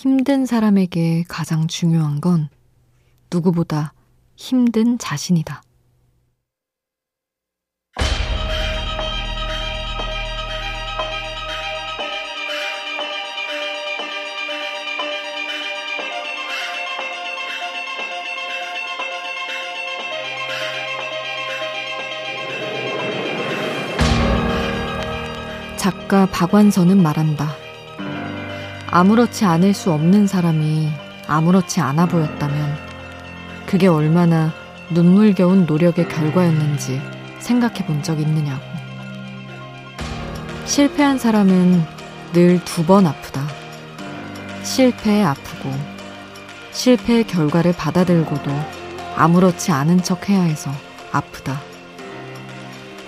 힘든 사람에게 가장 중요한 건 누구보다 힘든 자신이다. 작가 박완서는 말한다. 아무렇지 않을 수 없는 사람이 아무렇지 않아 보였다면 그게 얼마나 눈물겨운 노력의 결과였는지 생각해 본 적 있느냐고. 실패한 사람은 늘 두 번 아프다. 실패에 아프고 실패의 결과를 받아들고도 아무렇지 않은 척 해야 해서 아프다.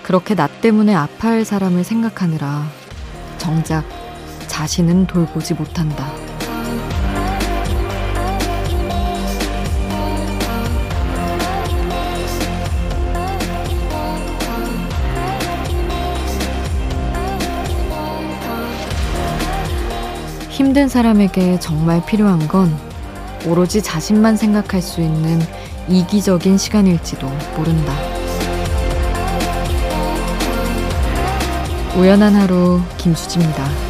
그렇게 나 때문에 아파할 사람을 생각하느라 정작 자신은 돌보지 못한다. 힘든 사람에게 정말 필요한 건 오로지 자신만 생각할 수 있는 이기적인 시간일지도 모른다. 우연한 하루 김수지입니다.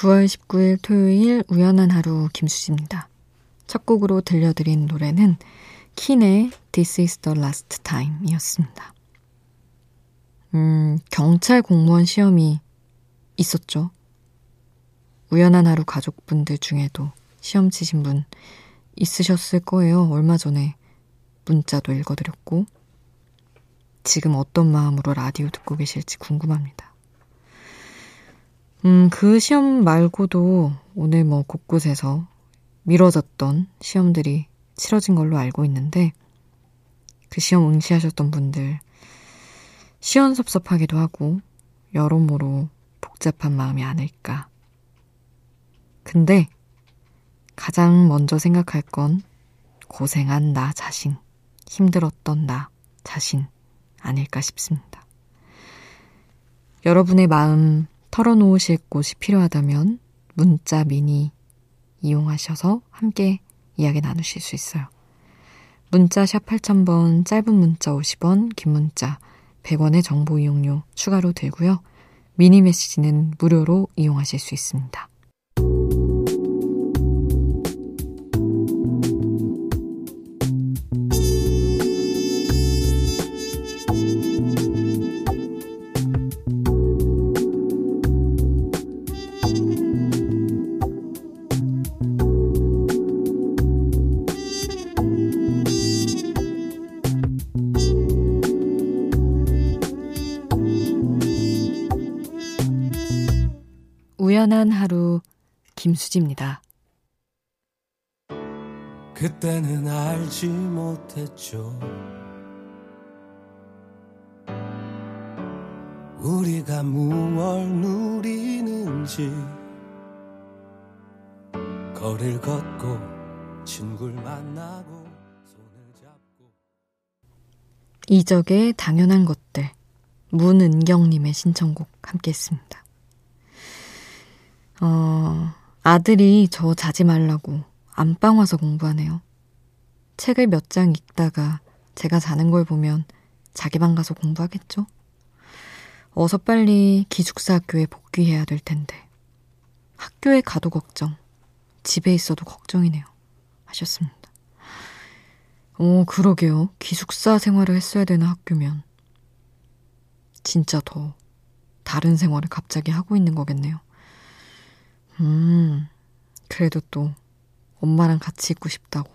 9월 19일 토요일 우연한 하루 김수지입니다. 첫 곡으로 들려드린 노래는 킨의 This is the last time 이었습니다. 음, 경찰 공무원 시험이 있었죠. 우연한 하루 가족분들 중에도 시험 치신 분 있으셨을 거예요. 얼마 전에 문자도 읽어드렸고, 지금 어떤 마음으로 라디오 듣고 계실지 궁금합니다. 음, 그 시험 말고도 오늘 뭐 곳곳에서 미뤄졌던 시험들이 치러진 걸로 알고 있는데, 그 시험 응시하셨던 분들, 시원섭섭하기도 하고, 여러모로 복잡한 마음이 아닐까. 근데, 가장 먼저 생각할 건 고생한 나 자신, 힘들었던 나 자신 아닐까 싶습니다. 여러분의 마음 털어놓으실 곳이 필요하다면 문자 미니 이용하셔서 함께 이야기 나누실 수 있어요. 문자 샵 8000번, 짧은 문자 50원, 긴 문자 100원의 정보 이용료 추가로 들고요. 미니 메시지는 무료로 이용하실 수 있습니다. 우연한 하루 김수지입니다. 그때는 알지 못했죠. 우리가 무얼 누리는지 거리를 걷고 친구를 만나고 손을 잡고 이적의 당연한 것들 문은경님의 신청곡 함께 했습니다. 어, 아들이 저 자지 말라고 안방 와서 공부하네요. 책을 몇 장 읽다가 제가 자는 걸 보면 자기 방 가서 공부하겠죠? 어서 빨리 기숙사 학교에 복귀해야 될 텐데. 학교에 가도 걱정, 집에 있어도 걱정이네요. 하셨습니다. 어, 그러게요. 기숙사 생활을 했어야 되는 학교면. 진짜 더 다른 생활을 갑자기 하고 있는 거겠네요. 음, 그래도 또 엄마랑 같이 있고 싶다고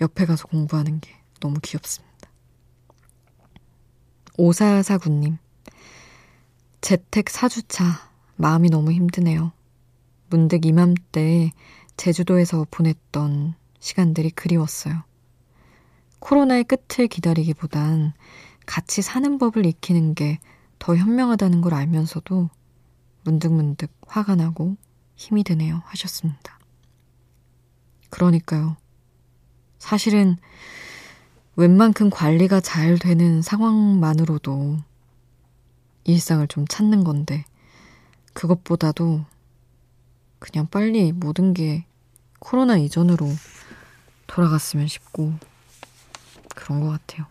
옆에 가서 공부하는 게 너무 귀엽습니다. 오사사구님, 재택 4주차, 마음이 너무 힘드네요. 문득 이맘때 제주도에서 보냈던 시간들이 그리웠어요. 코로나의 끝을 기다리기보단 같이 사는 법을 익히는 게 더 현명하다는 걸 알면서도 문득문득 화가 나고 힘이 드네요. 하셨습니다. 그러니까요. 사실은 웬만큼 관리가 잘 되는 상황만으로도 일상을 좀 찾는 건데, 그것보다도 그냥 빨리 모든 게 코로나 이전으로 돌아갔으면 싶고, 그런 것 같아요.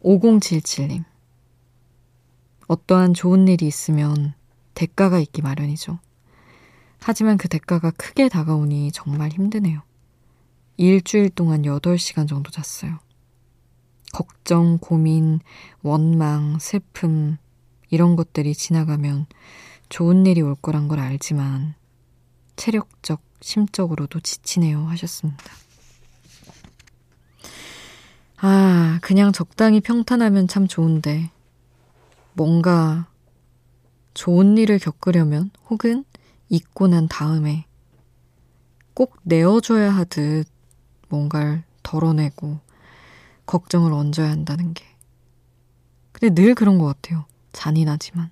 5077님. 어떠한 좋은 일이 있으면 대가가 있기 마련이죠. 하지만 그 대가가 크게 다가오니 정말 힘드네요. 일주일 동안 8시간 정도 잤어요. 걱정, 고민, 원망, 슬픔, 이런 것들이 지나가면 좋은 일이 올 거란 걸 알지만 체력적, 심적으로도 지치네요 하셨습니다. 아, 그냥 적당히 평탄하면 참 좋은데, 뭔가 좋은 일을 겪으려면 혹은 잊고 난 다음에 꼭 내어줘야 하듯 뭔가를 덜어내고 걱정을 얹어야 한다는 게. 근데 늘 그런 것 같아요. 잔인하지만.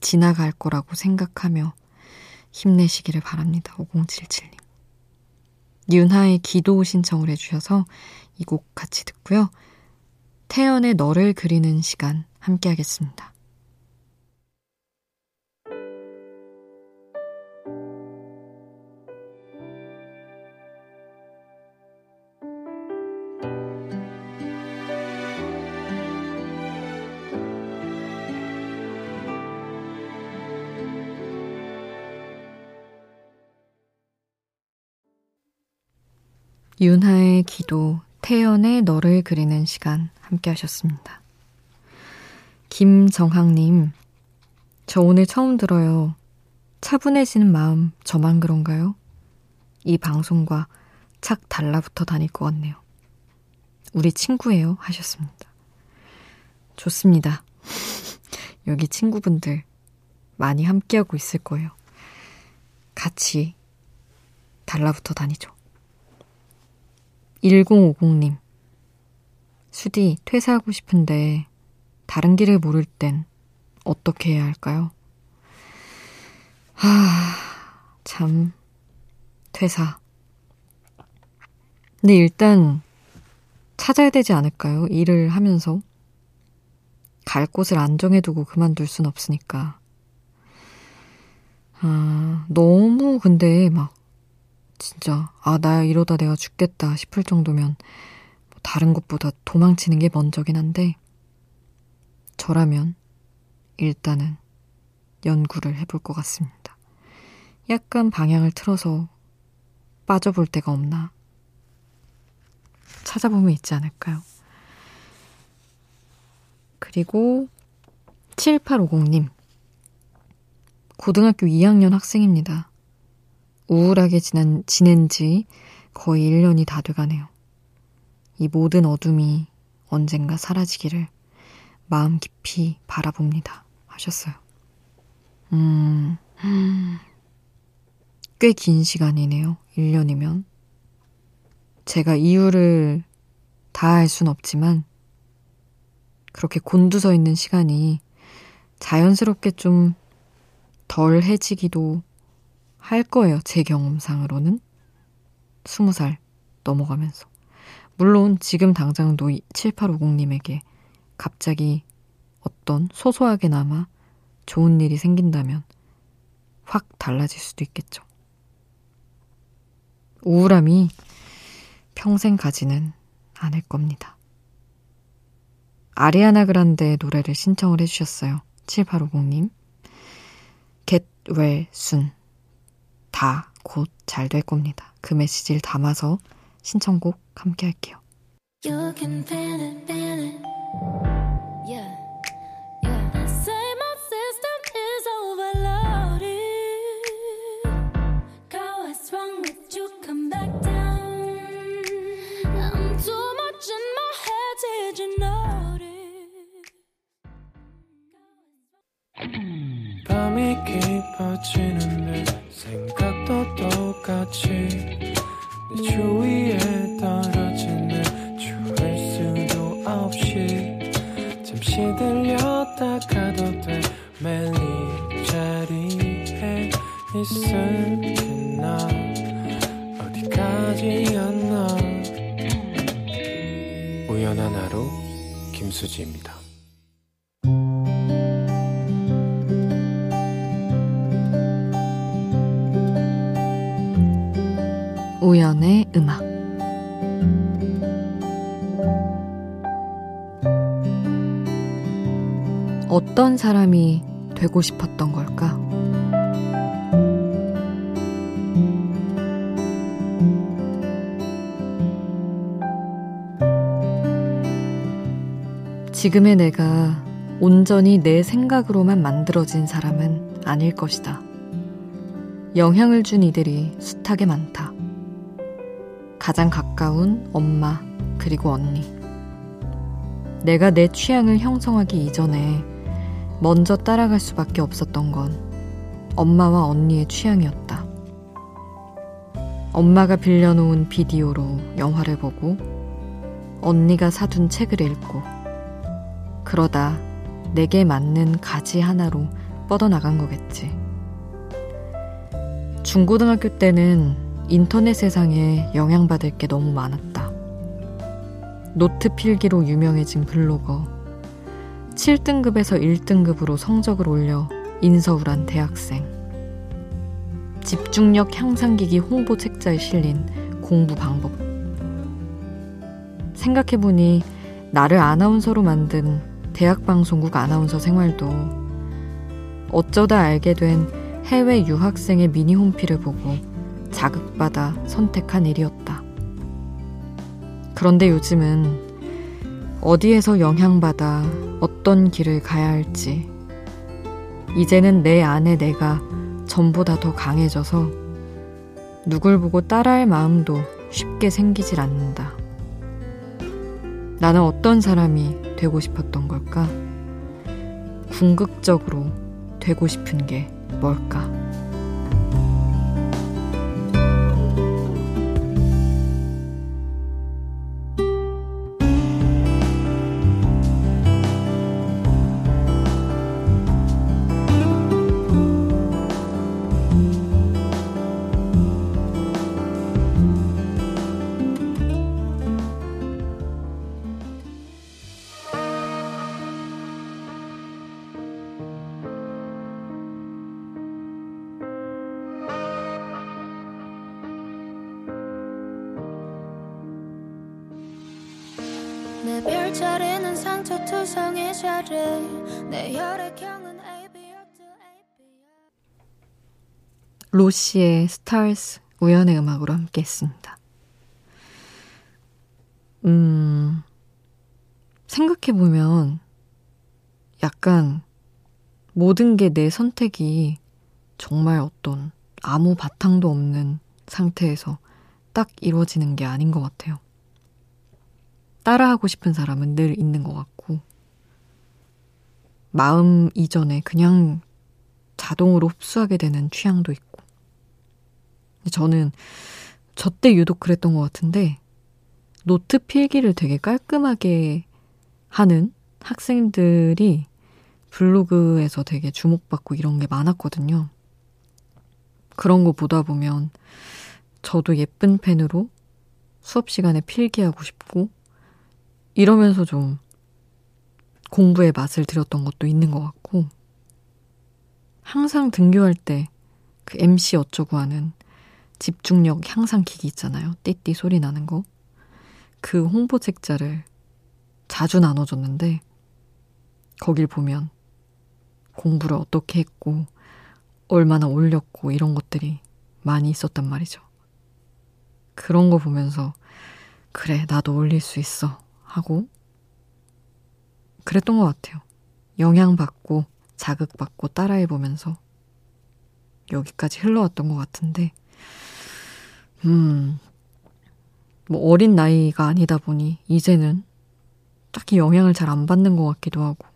지나갈 거라고 생각하며 힘내시기를 바랍니다. 5077님. 윤하의 기도 신청을 해주셔서 이 곡 같이 듣고요. 태연의 너를 그리는 시간 함께 하겠습니다. 윤하의 기도, 태연의 너를 그리는 시간 함께 하셨습니다. 김정학님, 저 오늘 처음 들어요. 차분해지는 마음 저만 그런가요? 이 방송과 착 달라붙어 다닐 것 같네요. 우리 친구예요 하셨습니다. 좋습니다. 여기 친구분들 많이 함께하고 있을 거예요. 같이 달라붙어 다니죠. 1050님. 수디, 퇴사하고 싶은데 다른 길을 모를 땐 어떻게 해야 할까요? 하, 참, 퇴사. 근데 일단 찾아야 되지 않을까요? 일을 하면서. 갈 곳을 안정해두고 그만둘 순 없으니까. 아, 너무 근데 막 진짜 아, 나 이러다 내가 죽겠다 싶을 정도면 뭐 다른 것보다 도망치는 게 먼저긴 한데 저라면 일단은 연구를 해볼 것 같습니다. 약간 방향을 틀어서 빠져볼 데가 없나 찾아보면 있지 않을까요? 그리고 7850님 고등학교 2학년 학생입니다. 우울하게 지난, 지낸 지 거의 1년이 다 돼가네요. 이 모든 어둠이 언젠가 사라지기를 마음 깊이 바라봅니다. 하셨어요. 음, 꽤 긴 시간이네요. 1년이면. 제가 이유를 다 알 순 없지만, 그렇게 곤두서 있는 시간이 자연스럽게 좀 덜 해지기도 할 거예요. 제 경험상으로는. 스무 살 넘어가면서. 물론 지금 당장도 7850님에게 갑자기 어떤 소소하게나마 좋은 일이 생긴다면 확 달라질 수도 있겠죠. 우울함이 평생 가지는 않을 겁니다. 아리아나 그란데의 노래를 신청을 해주셨어요. 7850님. Get Well Soon. 다 곧 잘 될 겁니다. 그 메시지를 담아서 신청곡 함께 할게요. 밤이 깊어지는데 去。 어떤 사람이 되고 싶었던 걸까? 지금의 내가 온전히 내 생각으로만 만들어진 사람은 아닐 것이다. 영향을 준 이들이 숱하게 많다. 가장 가까운 엄마, 그리고 언니. 내가 내 취향을 형성하기 이전에 먼저 따라갈 수밖에 없었던 건 엄마와 언니의 취향이었다. 엄마가 빌려놓은 비디오로 영화를 보고 언니가 사둔 책을 읽고 그러다 내게 맞는 가지 하나로 뻗어나간 거겠지. 중고등학교 때는 인터넷 세상에 영향받을 게 너무 많았다. 노트 필기로 유명해진 블로거, 7등급에서 1등급으로 성적을 올려 인서울한 대학생, 집중력 향상기기 홍보 책자에 실린 공부 방법. 생각해보니 나를 아나운서로 만든 대학방송국 아나운서 생활도 어쩌다 알게 된 해외 유학생의 미니 홈피를 보고 자극받아 선택한 일이었다. 그런데 요즘은 어디에서 영향받아 어떤 길을 가야 할지 이제는 내 안에 내가 전보다 더 강해져서 누굴 보고 따라할 마음도 쉽게 생기질 않는다. 나는 어떤 사람이 되고 싶었던 걸까? 궁극적으로 되고 싶은 게 뭘까? 상처투성이 자리 내 혈액형은 AB 로시의 스타즈 우연의 음악으로 함께 했습니다. 음, 생각해보면 약간 모든 게 내 선택이 정말 어떤 아무 바탕도 없는 상태에서 딱 이루어지는 게 아닌 것 같아요. 따라하고 싶은 사람은 늘 있는 것 같고, 마음 이전에 그냥 자동으로 흡수하게 되는 취향도 있고. 저는 저 때 유독 그랬던 것 같은데, 노트 필기를 되게 깔끔하게 하는 학생들이 블로그에서 되게 주목받고 이런 게 많았거든요. 그런 거 보다 보면 저도 예쁜 펜으로 수업 시간에 필기하고 싶고, 이러면서 좀 공부에 맛을 들였던 것도 있는 것 같고, 항상 등교할 때 그 MC 어쩌고 하는 집중력 향상 기기 있잖아요. 띠띠 소리 나는 거. 그 홍보 책자를 자주 나눠줬는데, 거길 보면 공부를 어떻게 했고, 얼마나 올렸고, 이런 것들이 많이 있었단 말이죠. 그런 거 보면서, 그래, 나도 올릴 수 있어. 하고 그랬던 것 같아요. 영향받고 자극받고 따라해보면서 여기까지 흘러왔던 것 같은데, 음, 뭐 어린 나이가 아니다 보니 이제는 딱히 영향을 잘 안 받는 것 같기도 하고,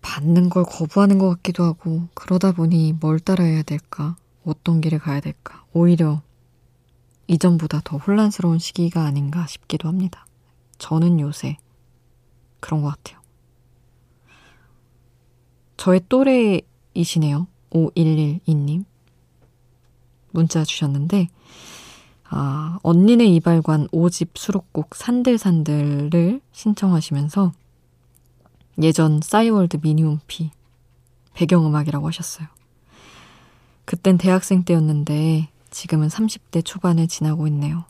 받는 걸 거부하는 것 같기도 하고, 그러다 보니 뭘 따라야 될까? 어떤 길을 가야 될까? 오히려 이전보다 더 혼란스러운 시기가 아닌가 싶기도 합니다. 저는 요새 그런 것 같아요. 저의 또래이시네요. 5112님. 문자 주셨는데, 아, 언니네 이발관 5집 수록곡 산들산들을 신청하시면서 예전 싸이월드 미니홈피 배경음악이라고 하셨어요. 그땐 대학생 때였는데 지금은 30대 초반에 지나고 있네요.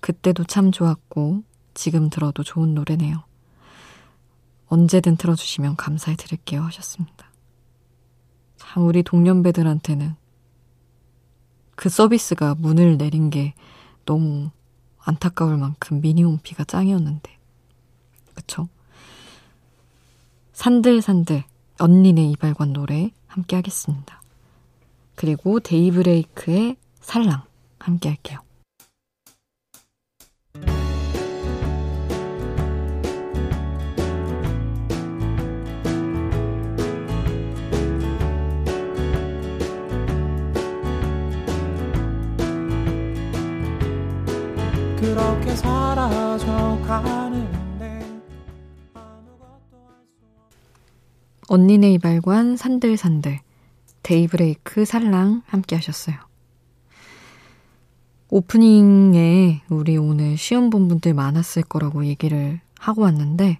그때도 참 좋았고 지금 들어도 좋은 노래네요. 언제든 틀어주시면 감사히 들을게요 하셨습니다. 참 우리 동년배들한테는 그 서비스가 문을 내린 게 너무 안타까울 만큼 미니홈피가 짱이었는데 그쵸? 산들산들 언니네 이발관 노래 함께 하겠습니다. 그리고 데이브레이크의 살랑 함께 할게요. 그렇게 사라져 가는데 언니네 이발관 산들산들 데이브레이크 살랑 함께 하셨어요. 오프닝에 우리 오늘 시험 본 분들 많았을 거라고 얘기를 하고 왔는데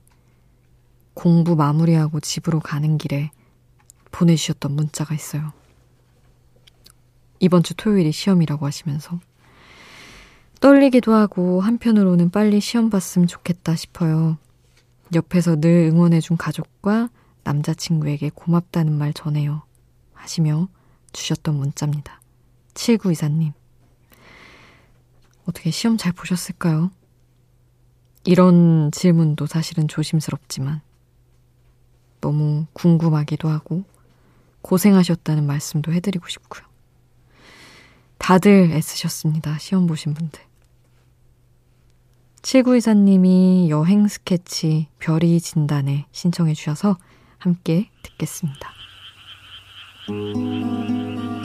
공부 마무리하고 집으로 가는 길에 보내주셨던 문자가 있어요. 이번 주 토요일이 시험이라고 하시면서 떨리기도 하고 한편으로는 빨리 시험 봤으면 좋겠다 싶어요. 옆에서 늘 응원해준 가족과 남자친구에게 고맙다는 말 전해요. 하시며 주셨던 문자입니다. 7924님. 어떻게 시험 잘 보셨을까요? 이런 질문도 사실은 조심스럽지만 너무 궁금하기도 하고 고생하셨다는 말씀도 해드리고 싶고요. 다들 애쓰셨습니다. 시험 보신 분들. 7924님이 여행 스케치 별이 진단에 신청해 주셔서 함께 듣겠습니다.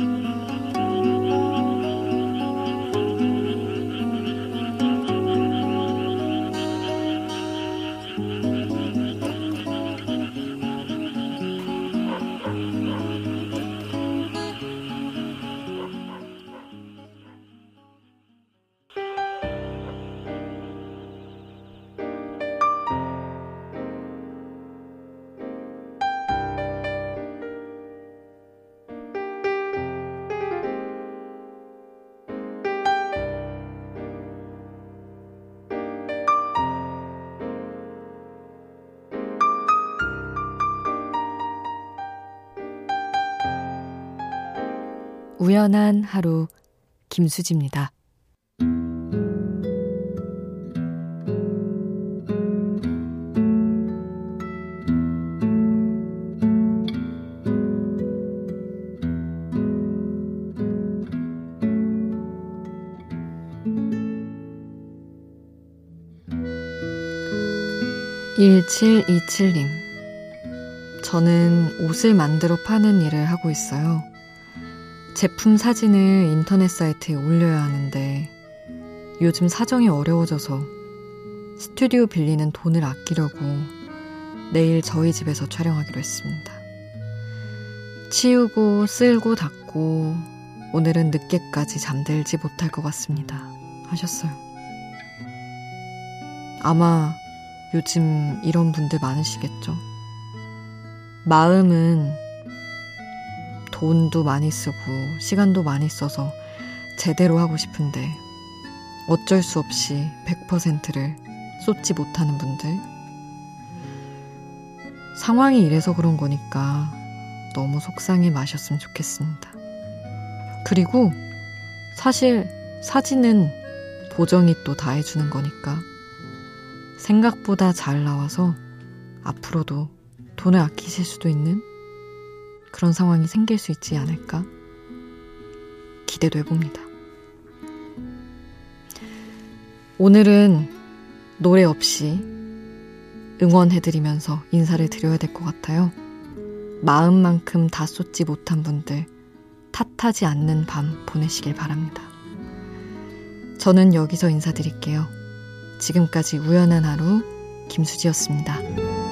' 우연한 하루' 김수지입니다. (1727님) 저는 옷을 만들어 파는 일을 하고 있어요. 제품 사진을 인터넷 사이트에 올려야 하는데 요즘 사정이 어려워져서 스튜디오 빌리는 돈을 아끼려고 내일 저희 집에서 촬영하기로 했습니다. 치우고 쓸고 닦고 오늘은 늦게까지 잠들지 못할 것 같습니다. 하셨어요. 아마 요즘 이런 분들 많으시겠죠. 마음은 돈도 많이 쓰고 시간도 많이 써서 제대로 하고 싶은데 어쩔 수 없이 100%를 쏟지 못하는 분들. 상황이 이래서 그런 거니까 너무 속상해 마셨으면 좋겠습니다. 그리고 사실 사진은 보정이 또 다 해주는 거니까 생각보다 잘 나와서 앞으로도 돈을 아끼실 수도 있는 그런 상황이 생길 수 있지 않을까 기대도 해봅니다. 오늘은 노래 없이 응원해드리면서 인사를 드려야 될 것 같아요. 마음만큼 다 쏟지 못한 분들 탓하지 않는 밤 보내시길 바랍니다. 저는 여기서 인사드릴게요. 지금까지 우연한 하루 김수지였습니다.